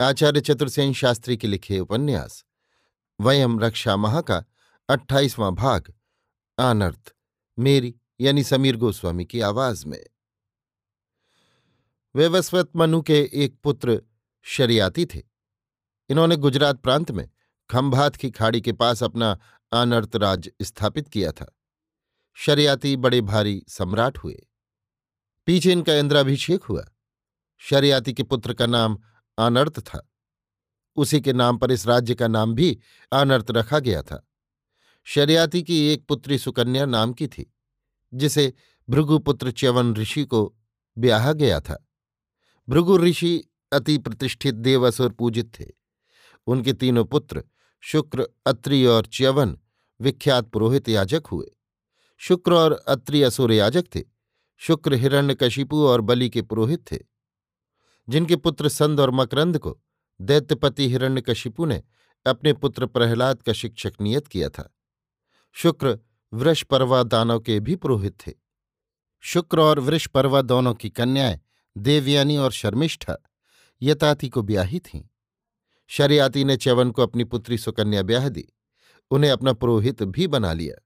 आचार्य चतुर्सेन शास्त्री के लिखे उपन्यास, वयम रक्षा महा का अट्ठाईसवां भाग आनर्थ मेरी यानी समीर गोस्वामी की आवाज़ में। वेवस्वत मनु के एक पुत्र शरियाती थे। इन्होंने गुजरात प्रांत में खंभात की खाड़ी के पास अपना आनर्त राज स्थापित किया था। शरियाती बड़े भारी सम्राट हुए। पीछे इनका इंद्राभिषेक हुआ। शरियाती के पुत्र का नाम अनर्थ था। उसी के नाम पर इस राज्य का नाम भी अनर्थ रखा गया था। शरियाती की एक पुत्री सुकन्या नाम की थी, जिसे भृगुपुत्र च्यवन ऋषि को ब्याह गया था। भृगु ऋषि अति प्रतिष्ठित देवसुर पूजित थे। उनके तीनों पुत्र शुक्र, अत्रि और च्यवन विख्यात पुरोहित याजक हुए। शुक्र और अत्रि असुर याजक थे। शुक्र हिरण्यकशिपु और बलि के पुरोहित थे। जिनके पुत्र संद और मकरंद को दैत्यपति हिरण्यकशिपु ने अपने पुत्र प्रहलाद का शिक्षक नियत किया था। शुक्र वृषपर्वा दानव के भी पुरोहित थे। शुक्र और वृषपर्वा दोनों की कन्याएँ देवयानी और शर्मिष्ठा, यताति को ब्याही थीं। शरियाती ने च्यवन को अपनी पुत्री सुकन्या ब्याह दी, उन्हें अपना पुरोहित भी बना लिया।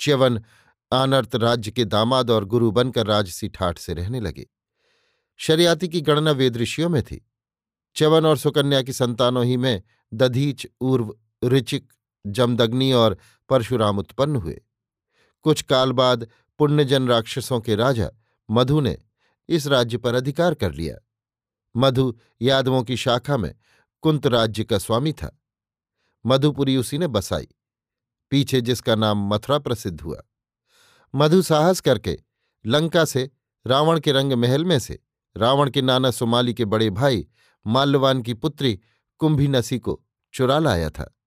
च्यवन आनर्त राज्य के दामाद और गुरु बनकर राजसी ठाठ से रहने लगे। शरियाती की गणना वेद ऋषियों में थी। च्यवन और सुकन्या की संतानों ही में दधीच उर्व ऋचिक, जमदग्नि और परशुराम उत्पन्न हुए। कुछ काल बाद पुण्यजन राक्षसों के राजा मधु ने इस राज्य पर अधिकार कर लिया। मधु यादवों की शाखा में कुंत राज्य का स्वामी था। मधुपुरी उसी ने बसाई। पीछे जिसका नाम मथुरा प्रसिद्ध हुआ। मधु साहस करके लंका से रावण के रंग महल में से रावण के नाना सुमाली के बड़े भाई माल्यवान की पुत्री कुंभीनसी को चुरा लाया था।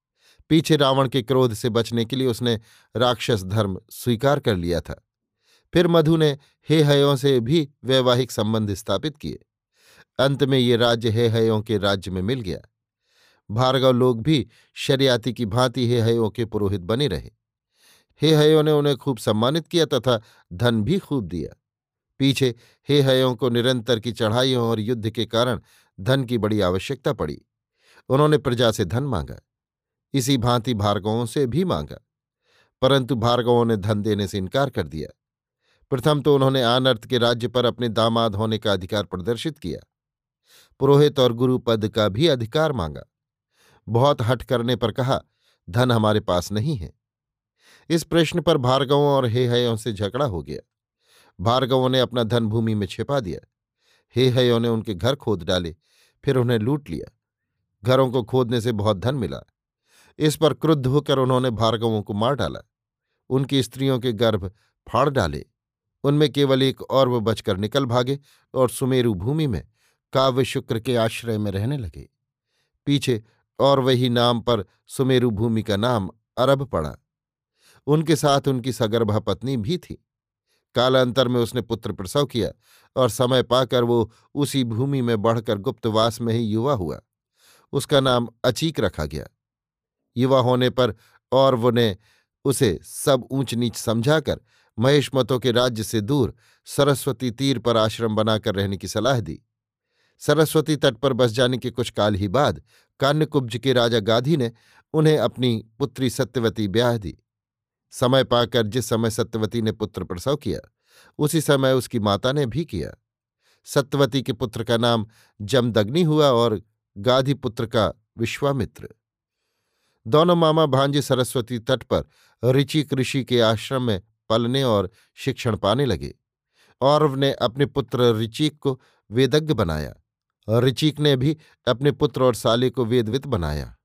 पीछे रावण के क्रोध से बचने के लिए उसने राक्षस धर्म स्वीकार कर लिया था। फिर मधु ने हे हयों से भी वैवाहिक संबंध स्थापित किए। अंत में ये राज्य हे हयों के राज्य में मिल गया। भार्गव लोग भी शरियाती की भांति हे हयों के पुरोहित बने रहे। हे हयों ने उन्हें खूब सम्मानित किया तथा धन भी खूब दिया। पीछे हे हयों को निरंतर की चढ़ाइयों और युद्ध के कारण धन की बड़ी आवश्यकता पड़ी। उन्होंने प्रजा से धन मांगा। इसी भांति भार्गवों से भी मांगा। परंतु भार्गवों ने धन देने से इनकार कर दिया। प्रथम तो उन्होंने आनर्थ के राज्य पर अपने दामाद होने का अधिकार प्रदर्शित किया। पुरोहित और गुरु पद का भी अधिकार मांगा। बहुत हट करने पर कहा, धन हमारे पास नहीं है। इस प्रश्न पर भार्गवों और हे हयों से झगड़ा हो गया। भार्गवों ने अपना धन भूमि में छिपा दिया। हे हयों ने उनके घर खोद डाले, फिर उन्हें लूट लिया। घरों को खोदने से बहुत धन मिला। इस पर क्रुद्ध होकर उन्होंने भार्गवों को मार डाला। उनकी स्त्रियों के गर्भ फाड़ डाले। उनमें केवल एक और वो बचकर निकल भागे और सुमेरु भूमि में काव्य शुक्र के आश्रय में रहने लगे। पीछे और वही नाम पर सुमेरु भूमि का नाम अरब पड़ा। उनके साथ उनकी सगर्भा पत्नी भी थी। कालांतर में उसने पुत्र प्रसव किया और समय पाकर वो उसी भूमि में बढ़कर गुप्तवास में ही युवा हुआ। उसका नाम अचीक रखा गया। युवा होने पर और ने उसे सब ऊंच नीच समझाकर महेशमतों के राज्य से दूर सरस्वती तीर पर आश्रम बनाकर रहने की सलाह दी। सरस्वती तट पर बस जाने के कुछ काल ही बाद कान्यकुब्ज के राजा गाधी ने उन्हें अपनी पुत्री सत्यवती ब्याह दी। समय पाकर जिस समय सत्यवती ने पुत्र प्रसव किया, उसी समय उसकी माता ने भी किया। सत्यवती के पुत्र का नाम जमदग्नि हुआ और गाधी पुत्र का विश्वामित्र। दोनों मामा भांजे सरस्वती तट पर ऋचिक ऋषि के आश्रम में पलने और शिक्षण पाने लगे। औरव ने अपने पुत्र ऋचिक को वेदज्ञ बनाया। ऋचिक ने भी अपने पुत्र और साले को वेदवित बनाया।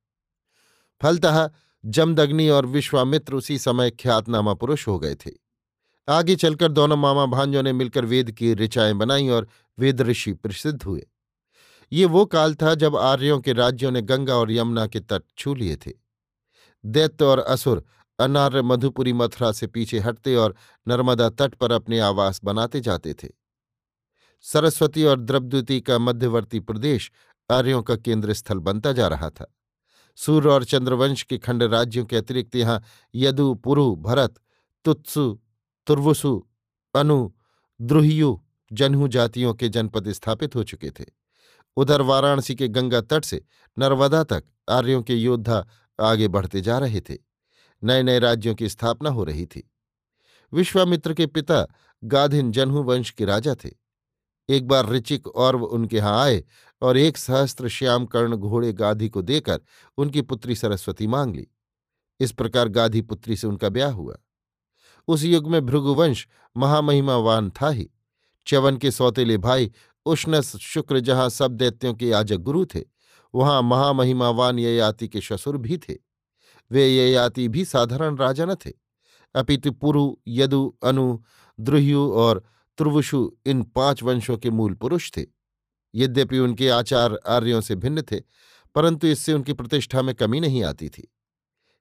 फलतः जमदग्नि और विश्वामित्र उसी समय ख्यातनामा पुरुष हो गए थे। आगे चलकर दोनों मामा भांजों ने मिलकर वेद की ऋचाएँ बनाई और वेद ऋषि प्रसिद्ध हुए। ये वो काल था जब आर्यों के राज्यों ने गंगा और यमुना के तट छू लिए थे। दैत्य और असुर अनार्य मधुपुरी मथुरा से पीछे हटते और नर्मदा तट पर अपने आवास बनाते जाते थे। सरस्वती और द्रवद्युति का मध्यवर्ती प्रदेश आर्यों का केंद्र स्थल बनता जा रहा था। सूर्य और चंद्रवंश के खंड राज्यों के अतिरिक्त यहाँ यदु, पुरु, भरत, तुत्सु, तुर्वसु अनु द्रुहियु जनहू जातियों के जनपद स्थापित हो चुके थे। उधर वाराणसी के गंगा तट से नर्मदा तक आर्यों के योद्धा आगे बढ़ते जा रहे थे। नए नए राज्यों की स्थापना हो रही थी। विश्वामित्र के पिता गाधिन जनहू वंश के राजा थे। एक बार ऋचिक और उनके यहाँ आए और एक सहस्त्र श्याम कर्ण घोड़े गाधी को देकर उनकी पुत्री सरस्वती मांग ली। इस प्रकार गाधी पुत्री से उनका ब्याह हुआ। उस युग में भृगुवंश महामहिमावान था ही। च्यवन के सौतेले भाई उष्णस शुक्र जहाँ सब दैत्यों के याजक गुरु थे, वहाँ महामहिमावान ययाति के ससुर भी थे। वे ययाति भी साधारण राजा न थे। अपितु पुरु, यदु, अनु, द्रुह्यु और त्रुवुषु इन पाँच वंशों के मूल पुरुष थे। यद्यपि उनके आचार आर्यों से भिन्न थे, परंतु इससे उनकी प्रतिष्ठा में कमी नहीं आती थी।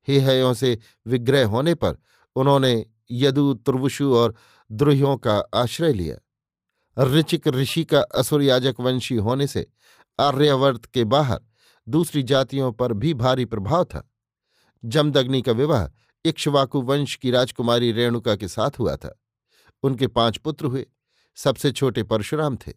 हेहयों से विग्रह होने पर उन्होंने यदु तुर्वुषु और द्रुह्यों का आश्रय लिया। ऋचिक ऋषि का असुर याजक वंशी होने से आर्यवर्त के बाहर दूसरी जातियों पर भी भारी प्रभाव था। जमदग्नि का विवाह इक्ष्वाकु वंश की राजकुमारी रेणुका के साथ हुआ था। उनके पाँच पुत्र हुए। सबसे छोटे परशुराम थे।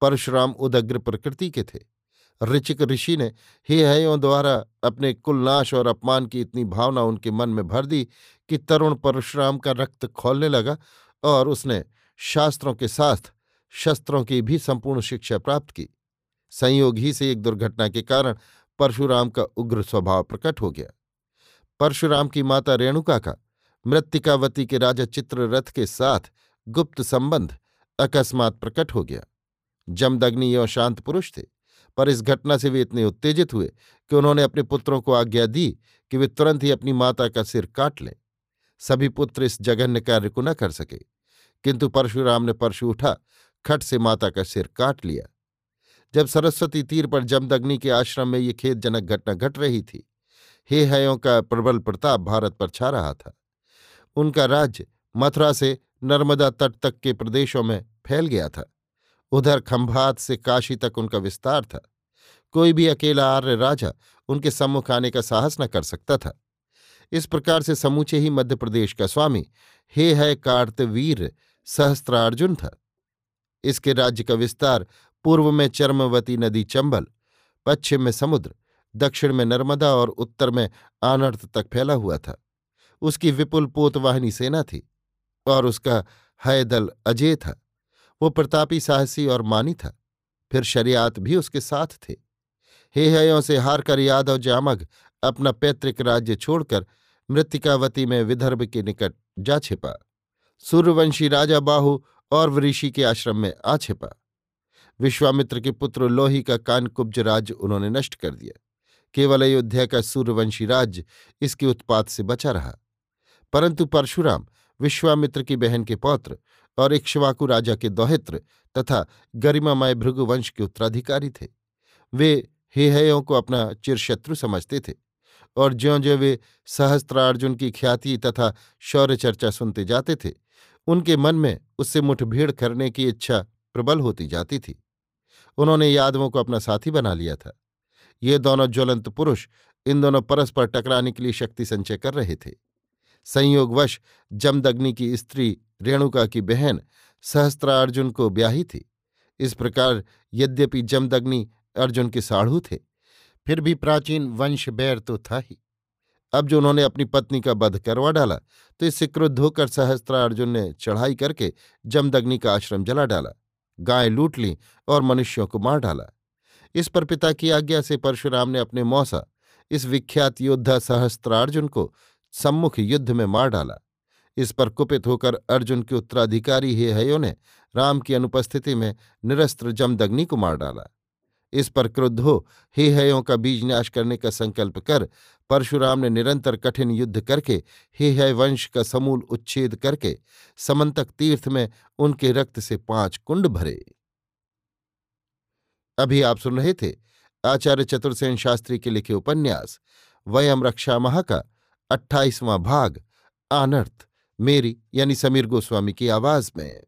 परशुराम उदग्र प्रकृति के थे। ऋचिक ऋषि ने हेहयों द्वारा अपने कुलनाश और अपमान की इतनी भावना उनके मन में भर दी कि तरुण परशुराम का रक्त खोलने लगा और उसने शास्त्रों के साथ शस्त्रों की भी संपूर्ण शिक्षा प्राप्त की। संयोग ही से एक दुर्घटना के कारण परशुराम का उग्र स्वभाव प्रकट हो गया। परशुराम की माता रेणुका का मृतिकावती के राजा चित्ररथ के साथ गुप्त संबंध अकस्मात प्रकट हो गया। जमदग्नि एवं शांत पुरुष थे, पर इस घटना से वे इतने उत्तेजित हुए कि उन्होंने अपने पुत्रों को आज्ञा दी कि वे तुरंत ही अपनी माता का सिर काट लें। सभी पुत्र इस जघन्य कार्य को न कर सके, किंतु परशुराम ने परशु उठा, खट से माता का सिर काट लिया। जब सरस्वती तीर पर जमदग्नि के आश्रम में ये खेदजनक घटना घट रही थी, हे हयों का प्रबल प्रताप भारत पर छा रहा था। उनका राज्य मथुरा से नर्मदा तट तक के प्रदेशों में फैल गया था। उधर खंभात से काशी तक उनका विस्तार था। कोई भी अकेला आर्य राजा उनके सम्मुख आने का साहस न कर सकता था। इस प्रकार से समूचे ही मध्य प्रदेश का स्वामी, हे है कार्तवीर, सहस्त्रार्जुन था। इसके राज्य का विस्तार पूर्व में चर्मवती नदी चंबल, पश्चिम में समुद्र, दक्षिण में नर्मदा और उत्तर में आनर्थ तक फैला हुआ था। उसकी विपुल पोतवाहिनी सेना थी और उसका हय दल अजय था। वो प्रतापी साहसी और मानी था, फिर शरियात भी उसके साथ थे। हे हयों से हारकर यादव जामग अपना पैतृक राज्य छोड़कर मृतिकावती में विदर्भ के निकट जा छिपा। सूर्यवंशी राजा बाहु और वृषि के आश्रम में आ छिपा। विश्वामित्र के पुत्र लोही का कानकुब्ज राज्य उन्होंने नष्ट कर दिया। केवल अयोध्या का सूर्यवंशी राज्य इसके उत्पात से बचा रहा। परंतु परशुराम, विश्वामित्र की बहन के पौत्र और इक्ष्वाकु राजा के दौहित्र तथा गरिमामय भृगुवंश के उत्तराधिकारी थे। वे हेहयों को अपना चिरशत्रु समझते थे और ज्यो ज्यो वे सहस्त्रार्जुन की ख्याति तथा शौर्य चर्चा सुनते जाते थे, उनके मन में उससे मुठभेड़ करने की इच्छा प्रबल होती जाती थी। उन्होंने यादवों को अपना साथी बना लिया था। ये दोनों ज्वलंत पुरुष इन दोनों परस्पर टकराने के लिए शक्ति संचय कर रहे थे। संयोगवश जमदग्नि की स्त्री रेणुका की बहन सहस्त्रार्जुन को ब्याही थी। इस प्रकार यद्यपि जमदग्नि अर्जुन के साढ़ू थे, फिर भी प्राचीन वंश बैर तो था ही। अब जो उन्होंने अपनी पत्नी का बध करवा डाला तो इससे क्रुद्ध होकर सहस्त्रार्जुन ने चढ़ाई करके जमदग्नि का आश्रम जला डाला, गाय लूट ली और मनुष्यों को मार डाला। इस पर पिता की आज्ञा से परशुराम ने अपने मौसा, इस विख्यात योद्धा सहस्त्रार्जुन को सम्मुख युद्ध में मार डाला। इस पर कुपित होकर अर्जुन के उत्तराधिकारी हे हयो ने राम की अनुपस्थिति में निरस्त्र जमदग्नि को मार डाला। इस पर क्रुद्ध हो हे हयों का बीज नाश करने का संकल्प कर परशुराम ने निरंतर कठिन युद्ध करके हे हय वंश का समूल उच्छेद करके समंतक तीर्थ में उनके रक्त से पाँच कुंड भरे। अभी आप सुन रहे थे आचार्य चतुर्सेन शास्त्री के लिखे उपन्यास, वयम रक्षा महा का अट्ठाईसवां भाग अनर्थ मेरी यानी समीर गोस्वामी की आवाज़ में।